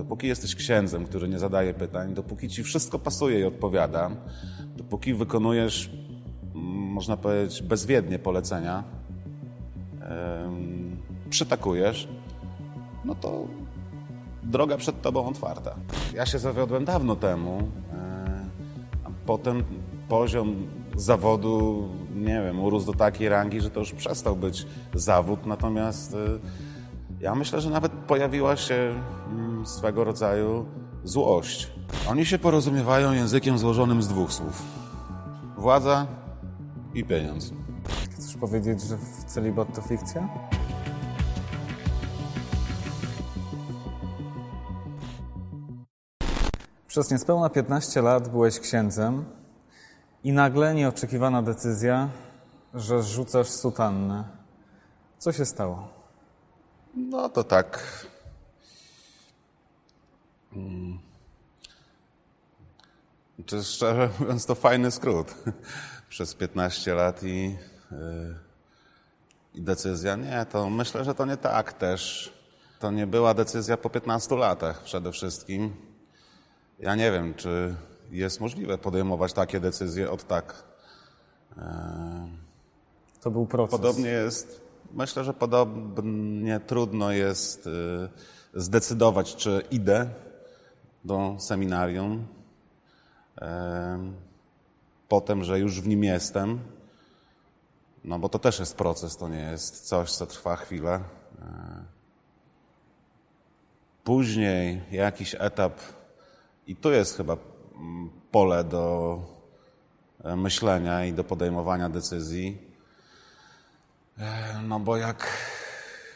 Dopóki jesteś księdzem, który nie zadaje pytań, dopóki ci wszystko pasuje i odpowiada, dopóki wykonujesz, mm, można powiedzieć, bezwiednie polecenia, em, przytakujesz, no to droga przed tobą otwarta. Ja się zawiodłem dawno temu, e, a potem poziom zawodu, nie wiem, urósł do takiej rangi, że to już przestał być zawód, natomiast e, ja myślę, że nawet pojawiła się swego rodzaju złość. Oni się porozumiewają językiem złożonym z dwóch słów. Władza i pieniądz. Chcesz powiedzieć, że w celibat to fikcja? Przez niespełna 15 lat byłeś księdzem i nagle nieoczekiwana decyzja, że rzucasz sutannę. Co się stało? No to tak. Mm. Czy szczerze mówiąc, to fajny skrót. Przez 15 lat i, yy, i decyzja. Nie, to myślę, że to nie tak też. To nie była decyzja po 15 latach przede wszystkim. Ja nie wiem, czy jest możliwe podejmować takie decyzje od tak. Yy, To był proces. Podobnie jest, myślę, że podobnie trudno jest y, zdecydować, czy idę do seminarium, em, potem, że już w nim jestem, no bo to też jest proces, to nie jest coś, co trwa chwilę. E, Później jakiś etap, i tu jest chyba mm, pole do e, myślenia i do podejmowania decyzji, E, No bo jak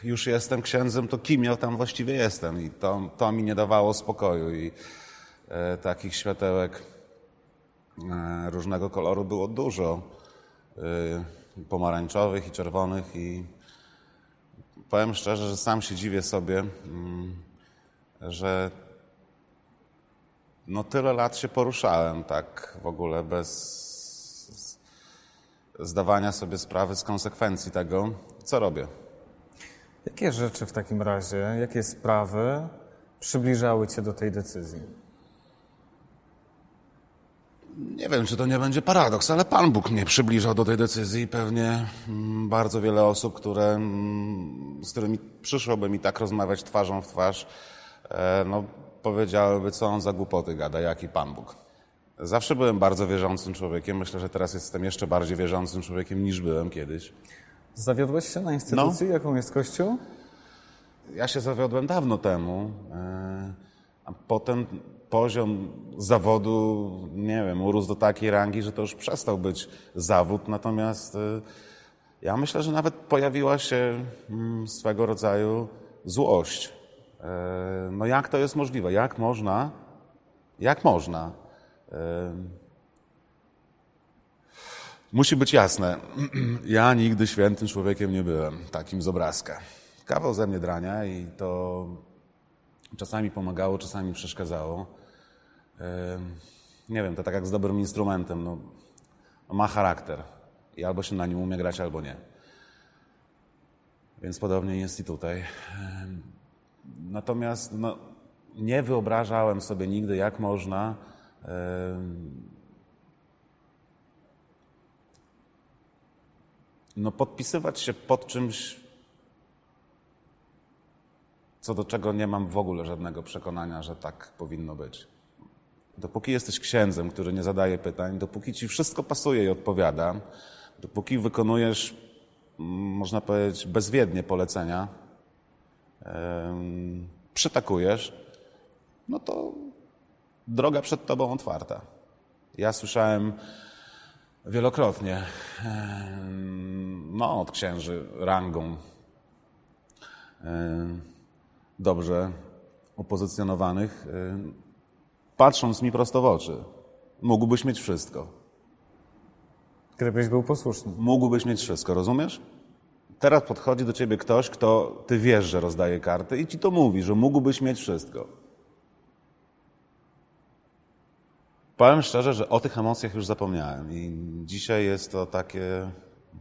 już jestem księdzem, to kim ja tam właściwie jestem? I to, to mi nie dawało spokoju. I e, takich światełek e, różnego koloru było dużo. E, pomarańczowych i czerwonych. I powiem szczerze, że sam się dziwię sobie, mm, że no tyle lat się poruszałem tak w ogóle bez zdawania sobie sprawy z konsekwencji tego, co robię. Jakie rzeczy w takim razie, jakie sprawy przybliżały cię do tej decyzji? Nie wiem, czy to nie będzie paradoks, ale Pan Bóg mnie przybliżał do tej decyzji pewnie mm, bardzo wiele osób, które, mm, z którymi przyszłoby mi tak rozmawiać twarzą w twarz, e, no, powiedziałyby, co on za głupoty gada, jaki Pan Bóg. Zawsze byłem bardzo wierzącym człowiekiem. Myślę, że teraz jestem jeszcze bardziej wierzącym człowiekiem niż byłem kiedyś. Zawiodłeś się na instytucji, jaką jest Kościół? Ja się zawiodłem dawno temu, e, a potem poziom zawodu, nie wiem, urósł do takiej rangi, że to już przestał być zawód. Natomiast e, ja myślę, że nawet pojawiła się mm, swego rodzaju złość. E, No jak to jest możliwe? Jak można? Jak można? Musi być jasne, ja nigdy świętym człowiekiem nie byłem, takim z obrazka. Kawał ze mnie drania i to czasami pomagało, czasami przeszkadzało. Nie wiem, to tak jak z dobrym instrumentem, no, ma charakter i albo się na nim umie grać, albo nie. Więc podobnie jest i tutaj. Natomiast no, nie wyobrażałem sobie nigdy, jak można no, podpisywać się pod czymś, co do czego nie mam w ogóle żadnego przekonania, że tak powinno być. Dopóki jesteś księdzem, który nie zadaje pytań, dopóki ci wszystko pasuje i odpowiada, dopóki wykonujesz, mm, można powiedzieć, bezwiednie polecenia, em, przytakujesz, no to droga przed tobą otwarta. Ja słyszałem wielokrotnie, no, od księży rangą dobrze upozycjonowanych, em, patrząc mi prosto w oczy, mógłbyś mieć wszystko. Gdybyś był posłuszny. Mógłbyś mieć wszystko, rozumiesz? Teraz podchodzi do ciebie ktoś, kto ty wiesz, że rozdaje karty i ci to mówi, że mógłbyś mieć wszystko. Powiem szczerze, że o tych emocjach już zapomniałem i dzisiaj jest to takie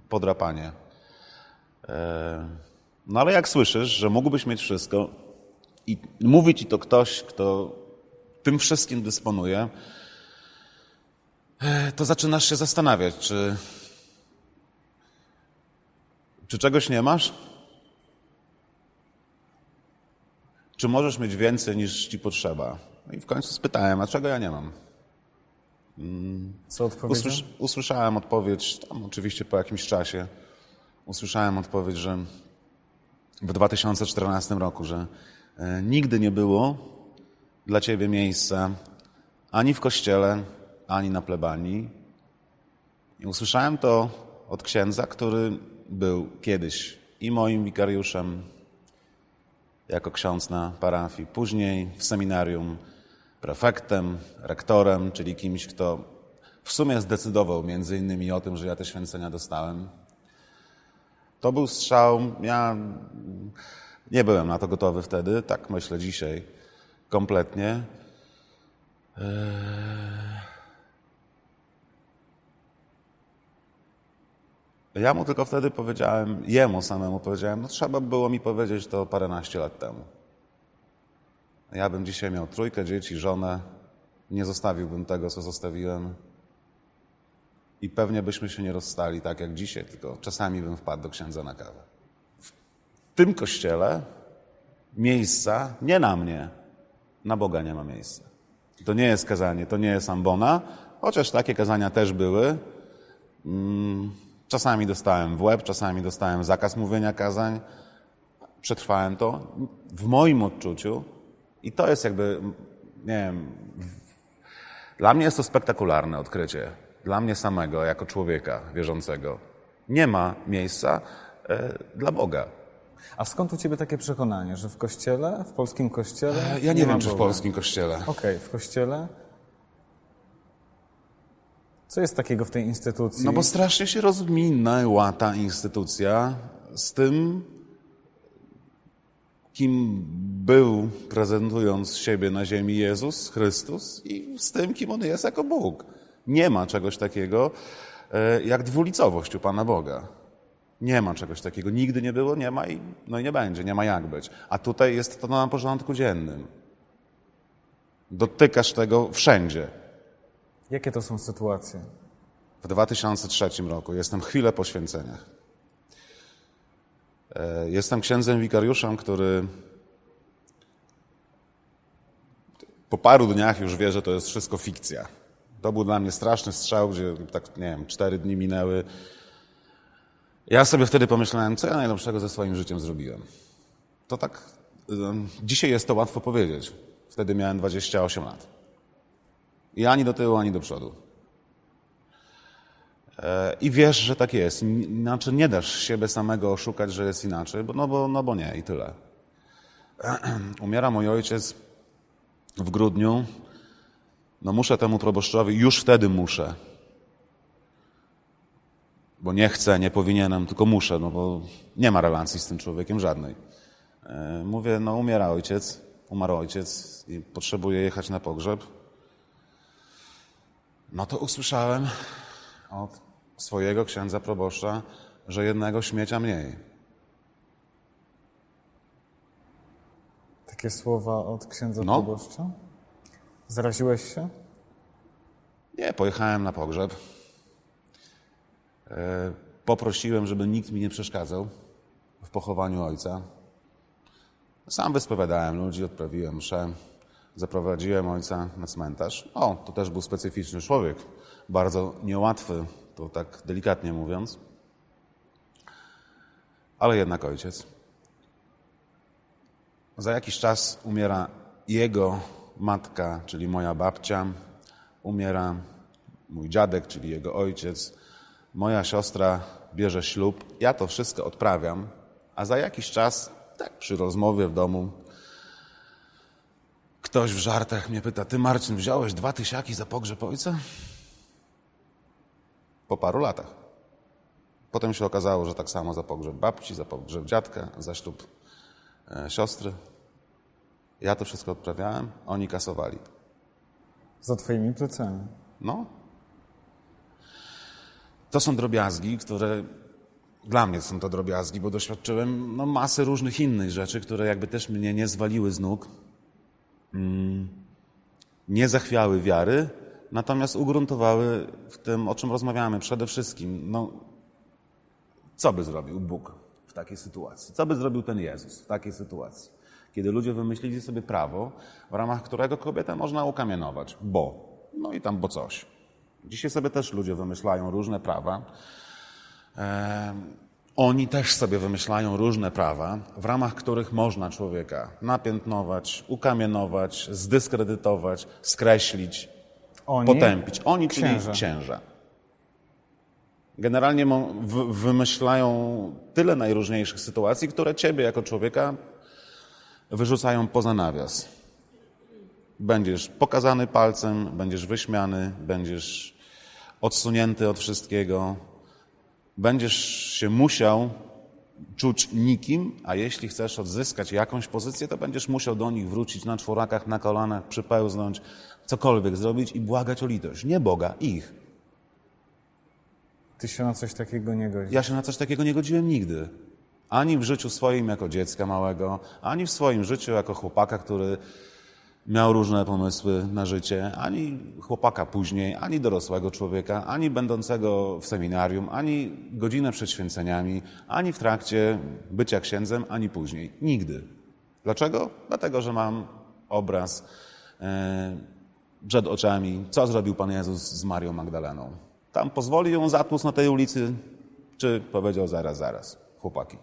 podrapanie. E, No ale jak słyszysz, że mógłbyś mieć wszystko, I mówi ci to ktoś, kto tym wszystkim dysponuje, e, to zaczynasz się zastanawiać, czy, czy czegoś nie masz? Czy możesz mieć więcej niż ci potrzeba? No i w końcu spytałem, a czego ja nie mam? Co odpowiedział? Usłysz, usłyszałem odpowiedź, tam oczywiście po jakimś czasie, usłyszałem odpowiedź, że w 2014 roku, że e, nigdy nie było dla ciebie miejsca ani w kościele, ani na plebanii. I usłyszałem to od księdza, który był kiedyś i moim wikariuszem, jako ksiądz na parafii, później w seminarium prefektem, rektorem, czyli kimś, kto w sumie zdecydował między innymi o tym, że ja te święcenia dostałem. To był strzał, ja nie byłem na to gotowy wtedy, tak myślę dzisiaj kompletnie. Ja mu tylko wtedy powiedziałem, jemu samemu powiedziałem, no trzeba było mi powiedzieć to paręnaście lat temu. Ja bym dzisiaj miał trójkę dzieci, żonę, nie zostawiłbym tego, co zostawiłem. I pewnie byśmy się nie rozstali tak jak dzisiaj, tylko czasami bym wpadł do księdza na kawę. W tym kościele miejsca nie na mnie, na Boga nie ma miejsca. To nie jest kazanie, to nie jest ambona, chociaż takie kazania też były. Czasami dostałem w łeb, czasami dostałem zakaz mówienia kazań. Przetrwałem to. W moim odczuciu i to jest jakby, nie wiem, dla mnie jest to spektakularne odkrycie. Dla mnie samego, jako człowieka wierzącego. Nie ma miejsca e, dla Boga. A skąd u ciebie takie przekonanie, że w kościele, w polskim kościele. Ja nie, ma wiem, czy w Boga? polskim kościele. Okej, w kościele. Co jest takiego w tej instytucji? No bo strasznie się rozminęła ta instytucja z tym, kim był, prezentując siebie na ziemi Jezus Chrystus i z tym, kim On jest jako Bóg. Nie ma czegoś takiego e, jak dwulicowość u Pana Boga. Nie ma czegoś takiego. Nigdy nie było, nie ma i, no i nie będzie. Nie ma jak być. A tutaj jest to na porządku dziennym. Dotykasz tego wszędzie. Jakie to są sytuacje? W 2003 roku jestem chwilę po święceniach. E, Jestem księdzem wikariuszem, który po paru dniach już wie, że to jest wszystko fikcja. To był dla mnie straszny strzał, gdzie tak, nie wiem, cztery dni minęły. Ja sobie wtedy pomyślałem, co ja najlepszego ze swoim życiem zrobiłem. To tak, dzisiaj jest to łatwo powiedzieć. Wtedy miałem 28 lat. I ani do tyłu, ani do przodu. E, I wiesz, że tak jest. Inaczej nie dasz siebie samego oszukać, że jest inaczej, bo, no, bo, no bo nie i tyle. Umiera mój ojciec w grudniu. No muszę temu proboszczowi, już wtedy muszę. Bo nie chcę, nie powinienem, tylko muszę, no bo nie ma relacji z tym człowiekiem żadnej. E, Mówię, no umiera ojciec, umarł ojciec i potrzebuję jechać na pogrzeb. No to usłyszałem od swojego księdza proboszcza, że jednego śmiecia mniej. Takie słowa od księdza No. proboszcza? Zaraziłeś się? Nie, pojechałem na pogrzeb. E, Poprosiłem, żeby nikt mi nie przeszkadzał w pochowaniu ojca. Sam wyspowiadałem ludzi, odprawiłem mszę, zaprowadziłem ojca na cmentarz. O, to też był specyficzny człowiek, bardzo niełatwy, to tak delikatnie mówiąc. Ale jednak ojciec. Za jakiś czas umiera jego matka, czyli moja babcia, umiera mój dziadek, czyli jego ojciec, moja siostra bierze ślub. Ja to wszystko odprawiam, a za jakiś czas, tak przy rozmowie w domu, ktoś w żartach mnie pyta: Ty, Marcin, wziąłeś dwa tysiaki za pogrzeb ojca? Po paru latach. Potem się okazało, że tak samo za pogrzeb babci, za pogrzeb dziadka, za ślub e, siostry. Ja to wszystko odprawiałem, oni kasowali. Za twoimi plecami. No. To są drobiazgi, które Dla mnie są to drobiazgi, bo doświadczyłem no, masy różnych innych rzeczy, które jakby też mnie nie zwaliły z nóg, mm, nie zachwiały wiary, natomiast ugruntowały w tym, o czym rozmawiamy przede wszystkim. No, co by zrobił Bóg w takiej sytuacji? Co by zrobił ten Jezus w takiej sytuacji? Kiedy ludzie wymyślili sobie prawo, w ramach którego kobietę można ukamienować, bo, no i tam bo coś. Dzisiaj sobie też ludzie wymyślają różne prawa. Oni też sobie wymyślają różne prawa, w ramach których można człowieka napiętnować, ukamienować, zdyskredytować, skreślić, Oni, potępić. Oni, księża. czyli księża. Generalnie wymyślają tyle najróżniejszych sytuacji, które ciebie jako człowieka wyrzucają poza nawias. Będziesz pokazany palcem, będziesz wyśmiany, będziesz odsunięty od wszystkiego, będziesz się musiał czuć nikim, a jeśli chcesz odzyskać jakąś pozycję, to będziesz musiał do nich wrócić na czworakach, na kolanach, przypełznąć, cokolwiek zrobić i błagać o litość. Nie Boga, ich. Ty się na coś takiego nie godzisz. Ja się na coś takiego nie godziłem nigdy. Ani w życiu swoim jako dziecka małego, ani w swoim życiu jako chłopaka, który miał różne pomysły na życie, ani chłopaka później, ani dorosłego człowieka, ani będącego w seminarium, ani godzinę przed święceniami, ani w trakcie bycia księdzem, ani później. Nigdy. Dlaczego? Dlatego, że mam obraz e, przed oczami, co zrobił Pan Jezus z Marią Magdaleną. Tam pozwolił ją zatłuc na tej ulicy, czy powiedział zaraz, zaraz, chłopaki.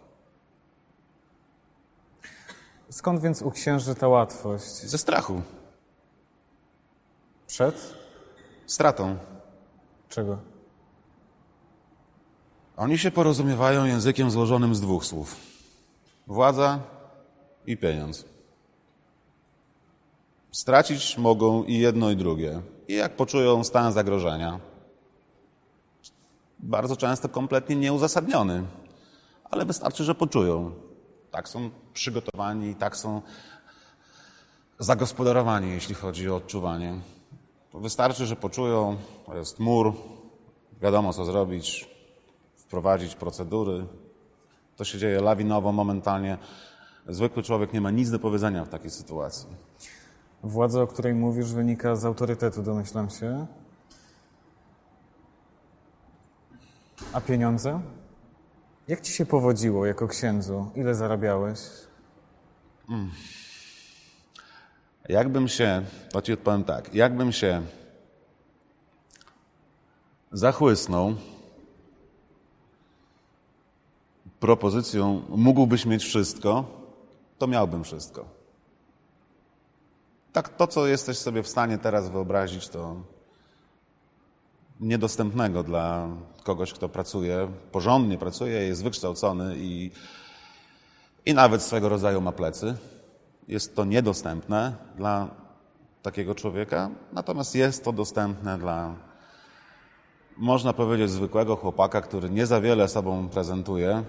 Skąd więc u księży ta łatwość? Ze strachu, Przed? stratą. Czego? Oni się porozumiewają językiem złożonym z dwóch słów: władza i pieniądz. Stracić mogą i jedno, i drugie. I jak poczują stan zagrożenia, bardzo często kompletnie nieuzasadniony, ale wystarczy, że poczują. Tak są przygotowani, tak są zagospodarowani, jeśli chodzi o odczuwanie. Wystarczy, że poczują, to jest mur, wiadomo co zrobić, wprowadzić procedury. To się dzieje lawinowo, momentalnie. Zwykły człowiek nie ma nic do powiedzenia w takiej sytuacji. Władza, o której mówisz, wynika z autorytetu, domyślam się. A pieniądze? Jak ci się powodziło jako księdzu? Ile zarabiałeś? Jakbym się, to ci odpowiem tak, jakbym się zachłysnął propozycją mógłbyś mieć wszystko, to miałbym wszystko. Tak to, co jesteś sobie w stanie teraz wyobrazić, to niedostępnego dla kogoś, kto pracuje, porządnie pracuje, jest wykształcony i, i nawet swego rodzaju ma plecy. Jest to niedostępne dla takiego człowieka, natomiast jest to dostępne dla, można powiedzieć, zwykłego chłopaka, który nie za wiele sobą prezentuje,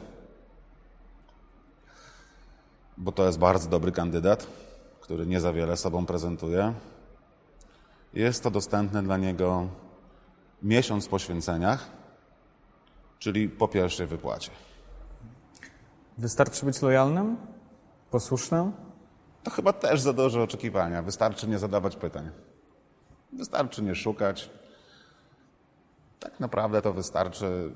bo to jest bardzo dobry kandydat, który nie za wiele sobą prezentuje. Jest to dostępne dla niego miesiąc po święceniach, czyli po pierwszej wypłacie. Wystarczy być lojalnym? Posłusznym? To chyba też za duże oczekiwania. Wystarczy nie zadawać pytań. Wystarczy nie szukać. Tak naprawdę to wystarczy.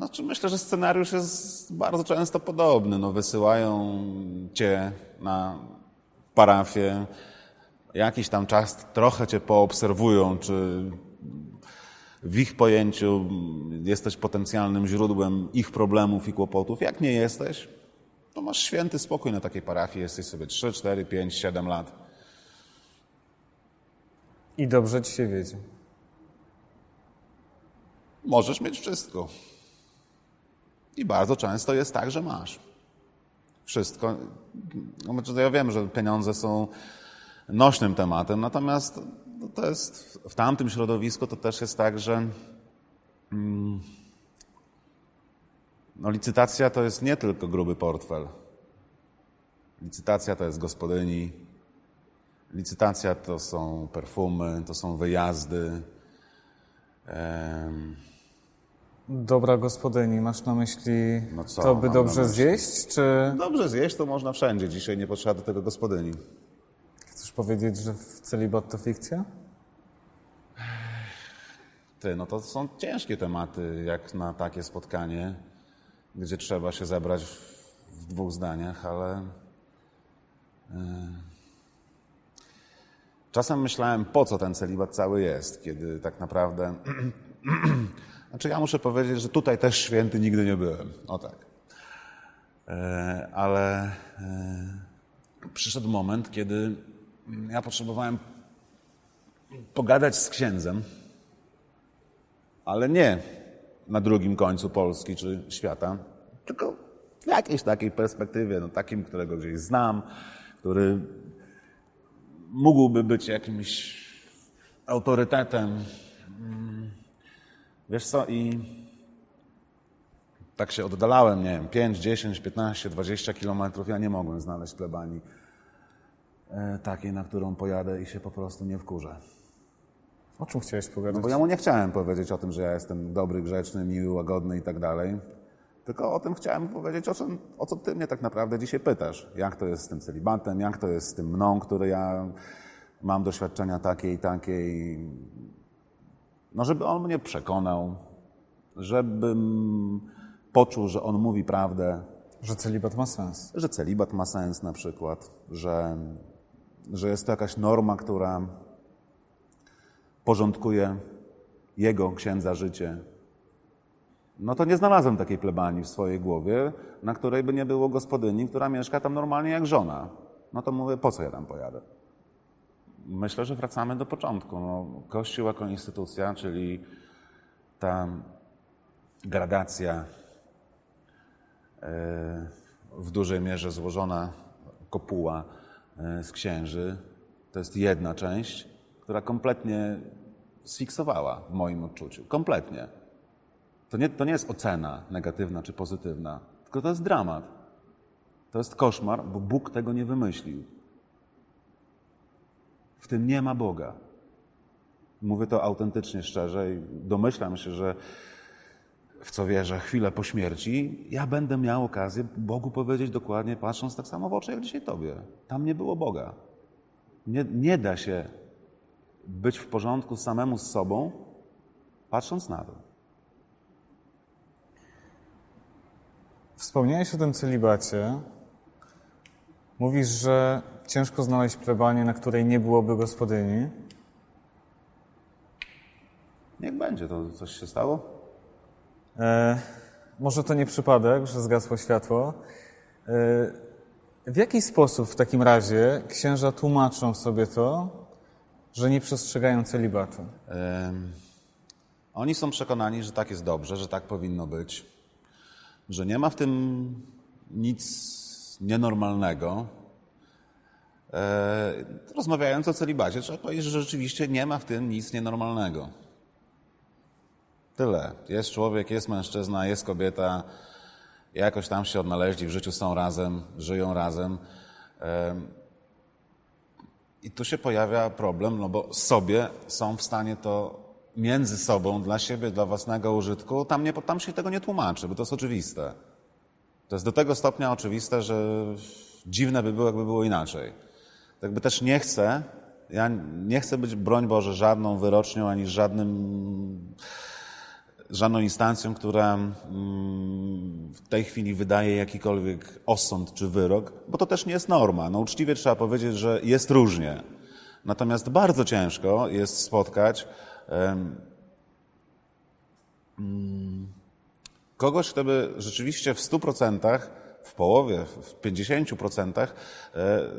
Znaczy myślę, że scenariusz jest bardzo często podobny. No, wysyłają cię na parafię, jakiś tam czas trochę cię poobserwują, czy w ich pojęciu jesteś potencjalnym źródłem ich problemów i kłopotów. Jak nie jesteś, to masz święty spokój na takiej parafii. Jesteś sobie 3, 4, 5, 7 lat. I dobrze ci się wiedzie. Możesz mieć wszystko. I bardzo często jest tak, że masz. Wszystko. No, znaczy, ja wiem, że pieniądze są nośnym tematem, natomiast to jest w tamtym środowisku to też jest tak, że mm, no, licytacja to jest nie tylko gruby portfel. Licytacja to jest gospodyni. Licytacja to są perfumy, to są wyjazdy. Dobra gospodyni, masz na myśli No co to, by mam dobrze na myśli? zjeść, czy Dobrze zjeść to można wszędzie. Dzisiaj nie potrzeba do tego gospodyni. chcesz powiedzieć, że celibat to fikcja? Ty, no to są ciężkie tematy, jak na takie spotkanie, gdzie trzeba się zebrać w, w dwóch zdaniach, ale. y, Czasem myślałem, po co ten celibat cały jest, kiedy tak naprawdę. znaczy, ja muszę powiedzieć, że tutaj też święty nigdy nie byłem. O tak. E, Ale e, przyszedł moment, kiedy ja potrzebowałem pogadać z księdzem ale nie na drugim końcu Polski czy świata, tylko w jakiejś takiej perspektywie, no takim, którego gdzieś znam, który mógłby być jakimś autorytetem. Wiesz co, i tak się oddalałem, nie wiem, 5, 10, 15, 20 kilometrów, ja nie mogłem znaleźć plebanii e, takiej, na którą pojadę i się po prostu nie wkurzę. O czym chciałeś pogadać? Bo ja mu nie chciałem powiedzieć o tym, że ja jestem dobry, grzeczny, miły, łagodny i tak dalej. Tylko o tym chciałem powiedzieć, o, czym, o co ty mnie tak naprawdę dzisiaj pytasz. Jak to jest z tym celibatem, jak to jest z tym mną, który ja mam doświadczenia takie i takie. I... No, żeby on mnie przekonał, żebym poczuł, że on mówi prawdę, Że celibat ma sens. że celibat ma sens na przykład, że, że jest to jakaś norma, która porządkuje jego księdza życie. No to nie znalazłem takiej plebanii w swojej głowie, na której by nie było gospodyni, która mieszka tam normalnie jak żona. No to mówię, po co ja tam pojadę? Myślę, że wracamy do początku. No, Kościół jako instytucja, czyli ta gradacja w dużej mierze złożona kopuła e, z księży. To jest jedna część, która kompletnie sfiksowała w moim odczuciu. Kompletnie. To nie, to nie jest ocena negatywna czy pozytywna, tylko to jest dramat. To jest koszmar, bo Bóg tego nie wymyślił. W tym nie ma Boga. Mówię to autentycznie, szczerze i domyślam się, że w co wierzę, chwilę po śmierci, ja będę miał okazję Bogu powiedzieć dokładnie, patrząc tak samo w oczy, jak dzisiaj Tobie. Tam nie było Boga. Nie, nie da się być w porządku samemu z sobą, patrząc na to. Wspomniałeś o tym celibacie. Mówisz, że ciężko znaleźć plebanię, na której nie byłoby gospodyni. Niech będzie, to coś się stało? E, może to nie przypadek, że zgasło światło. E, w jaki sposób w takim razie księża tłumaczą sobie to, że nie przestrzegają celibatu? Em, Oni są przekonani, że tak jest dobrze, że tak powinno być, że nie ma w tym nic nienormalnego. E, Rozmawiając o celibacie, trzeba powiedzieć, że rzeczywiście nie ma w tym nic nienormalnego. Tyle. Jest człowiek, jest mężczyzna, jest kobieta, jakoś tam się odnaleźli w życiu, są razem, żyją razem. Em, I tu się pojawia problem, no bo sobie są w stanie to między sobą, dla siebie, dla własnego użytku, tam, nie, tam się tego nie tłumaczy, bo to jest oczywiste. To jest do tego stopnia oczywiste, że dziwne by było, jakby było inaczej. Jakby też nie chcę, ja nie chcę być, broń Boże, żadną wyrocznią, ani żadnym, żadną instancją, która mm, w tej chwili wydaje jakikolwiek osąd czy wyrok, bo to też nie jest norma. No uczciwie trzeba powiedzieć, że jest różnie. Natomiast bardzo ciężko jest spotkać mm, kogoś, kto by rzeczywiście w 100%, w połowie, w 50% e,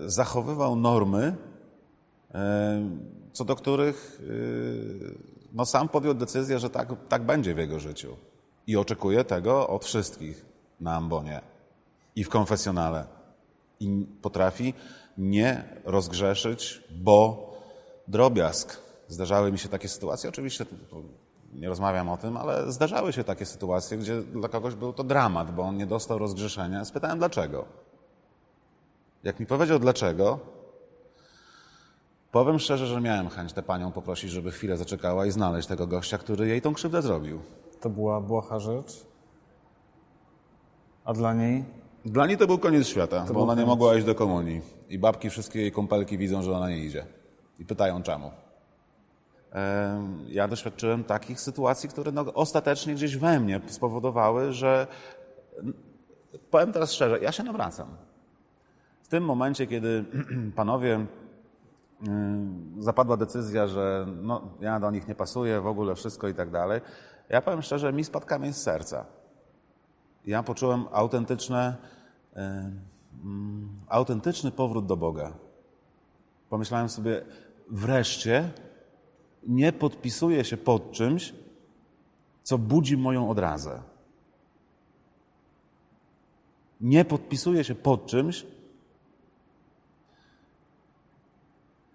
zachowywał normy, e, co do których e, no, sam podjął decyzję, że tak, tak będzie w jego życiu. I oczekuje tego od wszystkich na ambonie i w konfesjonale. I potrafi nie rozgrzeszyć, bo drobiazg. Zdarzały mi się takie sytuacje, oczywiście nie rozmawiam o tym, ale zdarzały się takie sytuacje, gdzie dla kogoś był to dramat, bo on nie dostał rozgrzeszenia. Spytałem dlaczego. Jak mi powiedział dlaczego, powiem szczerze, że miałem chęć tę panią poprosić, żeby chwilę zaczekała i znaleźć tego gościa, który jej tą krzywdę zrobił. to była błaha rzecz, a dla niej Dla niej to był koniec świata, bo był ona nie koniec. mogła iść do komunii. I babki, wszystkie jej kąpelki widzą, że ona nie idzie. I pytają czemu. Ja doświadczyłem takich sytuacji, które no, ostatecznie gdzieś we mnie spowodowały, że powiem teraz szczerze, ja się nawracam. W tym momencie, kiedy panowie zapadła decyzja, że no, ja do nich nie pasuję, w ogóle wszystko i tak dalej, ja powiem szczerze, mi spadł kamień z serca. Ja poczułem autentyczne, mm, autentyczny powrót do Boga. Pomyślałem sobie, wreszcie nie podpisuję się pod czymś, co budzi moją odrazę. Nie podpisuję się pod czymś,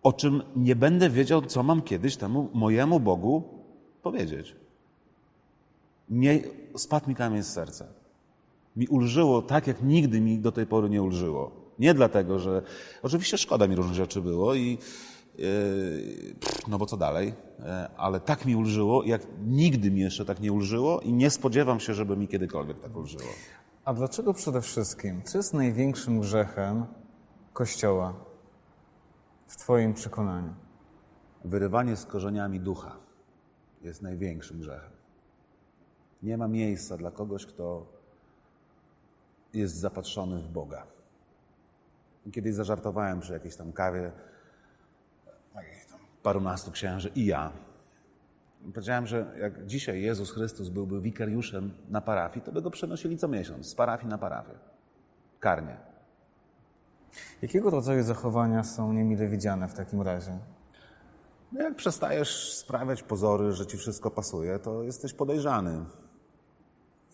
o czym nie będę wiedział, co mam kiedyś temu mojemu Bogu powiedzieć. Nie, spadł mi kamień z serca. Mi ulżyło tak, jak nigdy mi do tej pory nie ulżyło. Nie dlatego, że oczywiście szkoda mi różnych rzeczy było i no bo co dalej, E, ale tak mi ulżyło, jak nigdy mi jeszcze tak nie ulżyło i nie spodziewam się, żeby mi kiedykolwiek tak ulżyło. A dlaczego przede wszystkim? Co jest największym grzechem Kościoła w Twoim przekonaniu? Wyrywanie z korzeniami ducha jest największym grzechem. Nie ma miejsca dla kogoś, kto jest zapatrzony w Boga. Kiedyś zażartowałem przy jakiejś tam kawie parunastu księży i ja. Powiedziałem, że jak dzisiaj Jezus Chrystus byłby wikariuszem na parafii, to by go przenosili co miesiąc z parafii na parafię. Karnie. Jakiego rodzaju zachowania są niemile widziane w takim razie? No jak przestajesz sprawiać pozory, że ci wszystko pasuje, to jesteś podejrzany.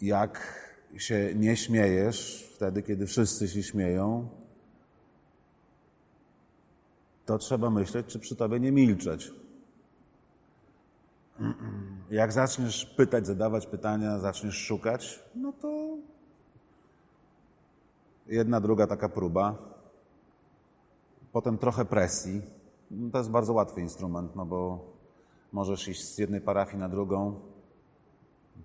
Jak się nie śmiejesz wtedy, kiedy wszyscy się śmieją, to trzeba myśleć, czy przy tobie nie milczeć. Jak zaczniesz pytać, zadawać pytania, zaczniesz szukać, no to jedna, druga taka próba. Potem trochę presji. To jest bardzo łatwy instrument, no bo możesz iść z jednej parafii na drugą.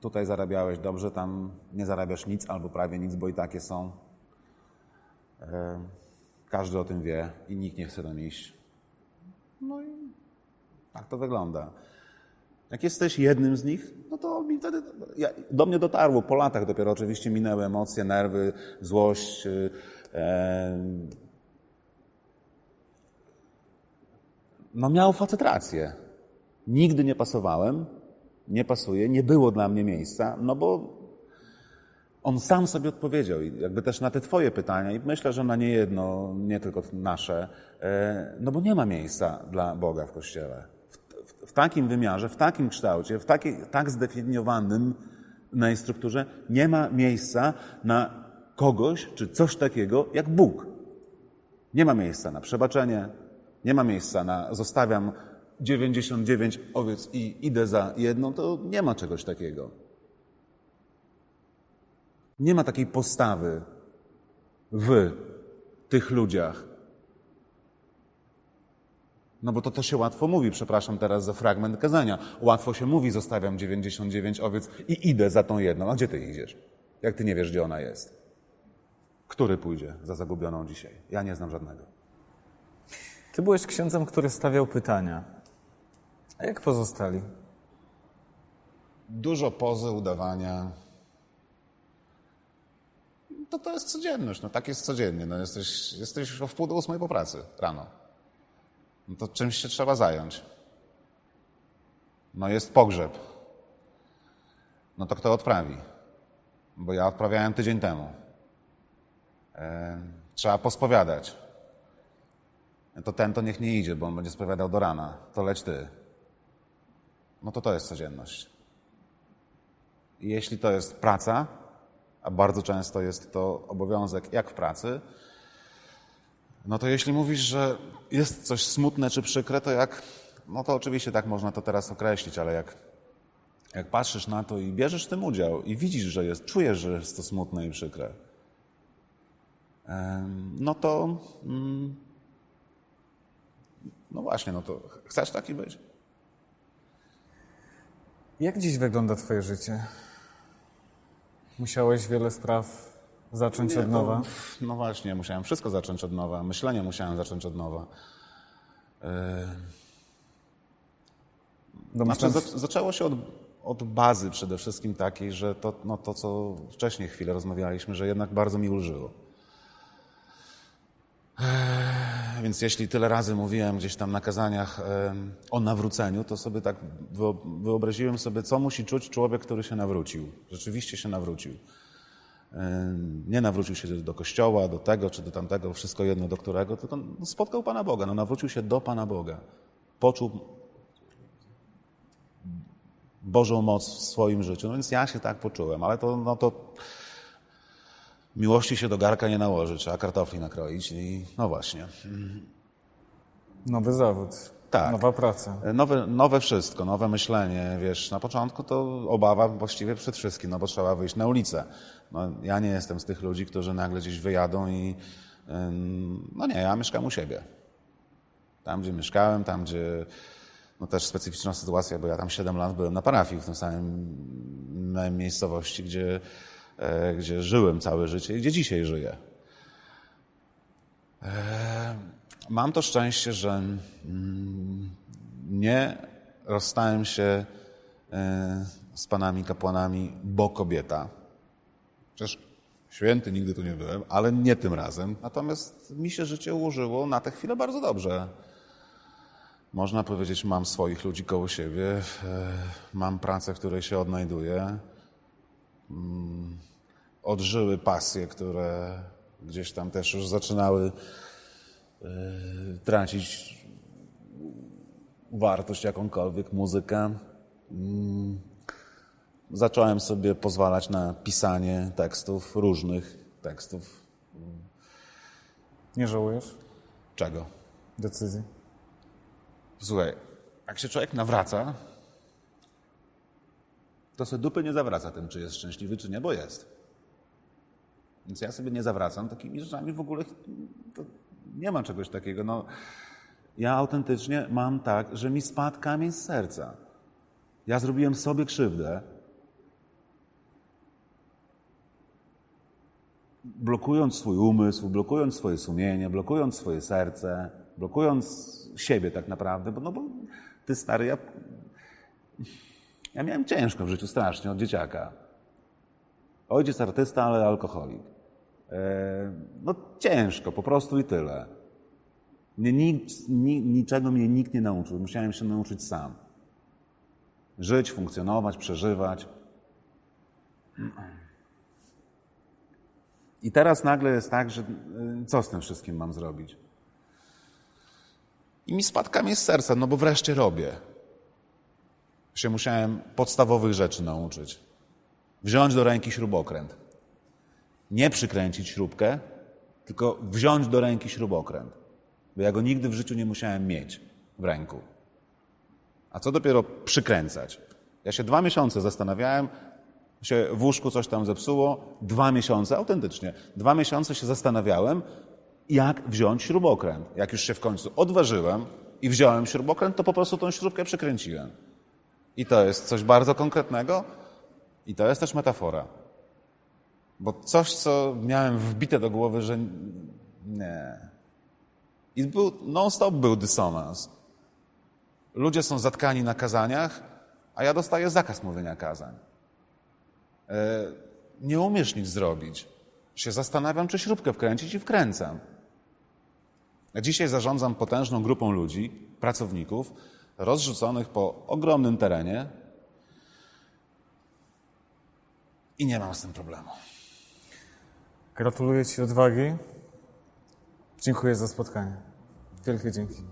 Tutaj zarabiałeś dobrze, tam nie zarabiasz nic albo prawie nic, bo i takie są. E, Każdy o tym wie i nikt nie chce tam iść. No i tak to wygląda. Jak jesteś jednym z nich, no to mi wtedy, ja, do mnie dotarło po latach dopiero oczywiście minęły emocje, nerwy, złość. E, no miał facet rację. Nigdy nie pasowałem, nie pasuje, nie było dla mnie miejsca, no bo on sam sobie odpowiedział jakby też na te twoje pytania i myślę, że na nie jedno, nie tylko nasze, e, no bo nie ma miejsca dla Boga w Kościele. W, w, w takim wymiarze, w takim kształcie, w tak zdefiniowanym na strukturze nie ma miejsca na kogoś czy coś takiego jak Bóg. Nie ma miejsca na przebaczenie, nie ma miejsca na zostawiam 99 owiec i idę za jedną, to nie ma czegoś takiego. Nie ma takiej postawy w tych ludziach. No bo to to się łatwo mówi, przepraszam teraz za fragment kazania. Łatwo się mówi, zostawiam 99 owiec i idę za tą jedną. A gdzie ty idziesz? Jak ty nie wiesz, gdzie ona jest? Który pójdzie za zagubioną dzisiaj? Ja nie znam żadnego. Ty byłeś księdzem, który stawiał pytania. A jak pozostali? Dużo pozy, udawania. To to jest codzienność, no tak jest codziennie. No jesteś, jesteś o wpół do ósmej po pracy rano. No to czymś się trzeba zająć. No jest pogrzeb. No to kto odprawi? Bo ja odprawiałem tydzień temu. E, trzeba pospowiadać. To ten to niech nie idzie, bo on będzie spowiadał do rana. To leć ty. No to to jest codzienność. I jeśli to jest praca, a bardzo często jest to obowiązek jak w pracy, no to jeśli mówisz, że jest coś smutne czy przykre, to jak, no to oczywiście tak można to teraz określić, ale jak, jak patrzysz na to i bierzesz w tym udział i widzisz, że jest, czujesz, że jest to smutne i przykre, no to, mm, no właśnie, no to chcesz taki być? Jak dziś wygląda Twoje życie? Musiałeś wiele spraw zacząć Nie, od nowa. To, no właśnie, musiałem wszystko zacząć od nowa. Myślenie musiałem zacząć od nowa. Yy, Domyślam, zaczęło się od, od bazy przede wszystkim takiej, że to, no, to, co wcześniej chwilę rozmawialiśmy, że jednak bardzo mi ulżyło. Eee, Więc jeśli tyle razy mówiłem gdzieś tam na kazaniach o nawróceniu, to sobie tak wyo- wyobraziłem sobie, co musi czuć człowiek, który się nawrócił. Rzeczywiście się nawrócił. Nie nawrócił się do kościoła, do tego czy do tamtego, wszystko jedno do którego, tylko no, spotkał Pana Boga, no, nawrócił się do Pana Boga. Poczuł Bożą moc w swoim życiu. No więc ja się tak poczułem, ale to, no to miłości się do garka nie nałoży, trzeba kartofli nakroić i no właśnie. nowy zawód, Tak. nowa praca. Nowe, nowe wszystko, nowe myślenie, wiesz, na początku to obawa właściwie przed wszystkim, no bo trzeba wyjść na ulicę. No, ja nie jestem z tych ludzi, którzy nagle gdzieś wyjadą i no nie, ja mieszkam u siebie. Tam, gdzie mieszkałem, tam, gdzie no też specyficzna sytuacja, bo ja tam 7 lat byłem na parafii w tym samym miejscowości, gdzie, e, gdzie żyłem całe życie i gdzie dzisiaj żyję. E, Mam to szczęście, że mm, nie rozstałem się e, z panami kapłanami, bo kobieta. Przecież święty nigdy tu nie byłem, ale nie tym razem. Natomiast mi się życie ułożyło na tę chwilę bardzo dobrze. Można powiedzieć, mam swoich ludzi koło siebie, e, mam pracę, w której się odnajduję, odżyły pasje, które gdzieś tam też już zaczynały e, tracić wartość jakąkolwiek, muzykę. Mm, Zacząłem sobie pozwalać na pisanie tekstów, różnych tekstów. Nie żałujesz Czego? decyzji? Słuchaj, jak się człowiek nawraca, to sobie dupy nie zawraca tym, czy jest szczęśliwy, czy nie, bo jest. Więc ja sobie nie zawracam takimi rzeczami w ogóle. Nie ma czegoś takiego. No, ja autentycznie mam tak, że mi spadł kamień z serca. Ja zrobiłem sobie krzywdę. Blokując swój umysł, blokując swoje sumienie, blokując swoje serce, blokując siebie tak naprawdę, bo, no bo ty stary, ja, ja miałem ciężko w życiu strasznie od dzieciaka. Ojciec artysta, ale alkoholik. E, no ciężko, po prostu i tyle. Mnie nikt, ni, niczego mnie nikt nie nauczył. Musiałem się nauczyć sam. Żyć, funkcjonować, przeżywać. I teraz nagle jest tak, że y, co z tym wszystkim mam zrobić? I mi spadł kamień z serca, no bo wreszcie robię. Się musiałem podstawowych rzeczy nauczyć. Wziąć do ręki śrubokręt. Nie przykręcić śrubkę, tylko wziąć do ręki śrubokręt. Bo ja go nigdy w życiu nie musiałem mieć w ręku. A co dopiero przykręcać? Ja się dwa miesiące zastanawiałem, się w łóżku coś tam zepsuło, dwa miesiące, autentycznie, dwa miesiące się zastanawiałem, jak wziąć śrubokręt. Jak już się w końcu odważyłem i wziąłem śrubokręt, to po prostu tą śrubkę przykręciłem. I to jest coś bardzo konkretnego i to jest też metafora. Bo coś, co miałem wbite do głowy, że nie. I był, non-stop był dysonans. Ludzie są zatkani na kazaniach, a ja dostaję zakaz mówienia kazań. E, nie umiesz nic zrobić. Się zastanawiam, czy śrubkę wkręcić i wkręcam. Dzisiaj zarządzam potężną grupą ludzi, pracowników, rozrzuconych po ogromnym terenie i nie mam z tym problemu. Gratuluję Ci odwagi. Dziękuję za spotkanie. Wielkie dzięki.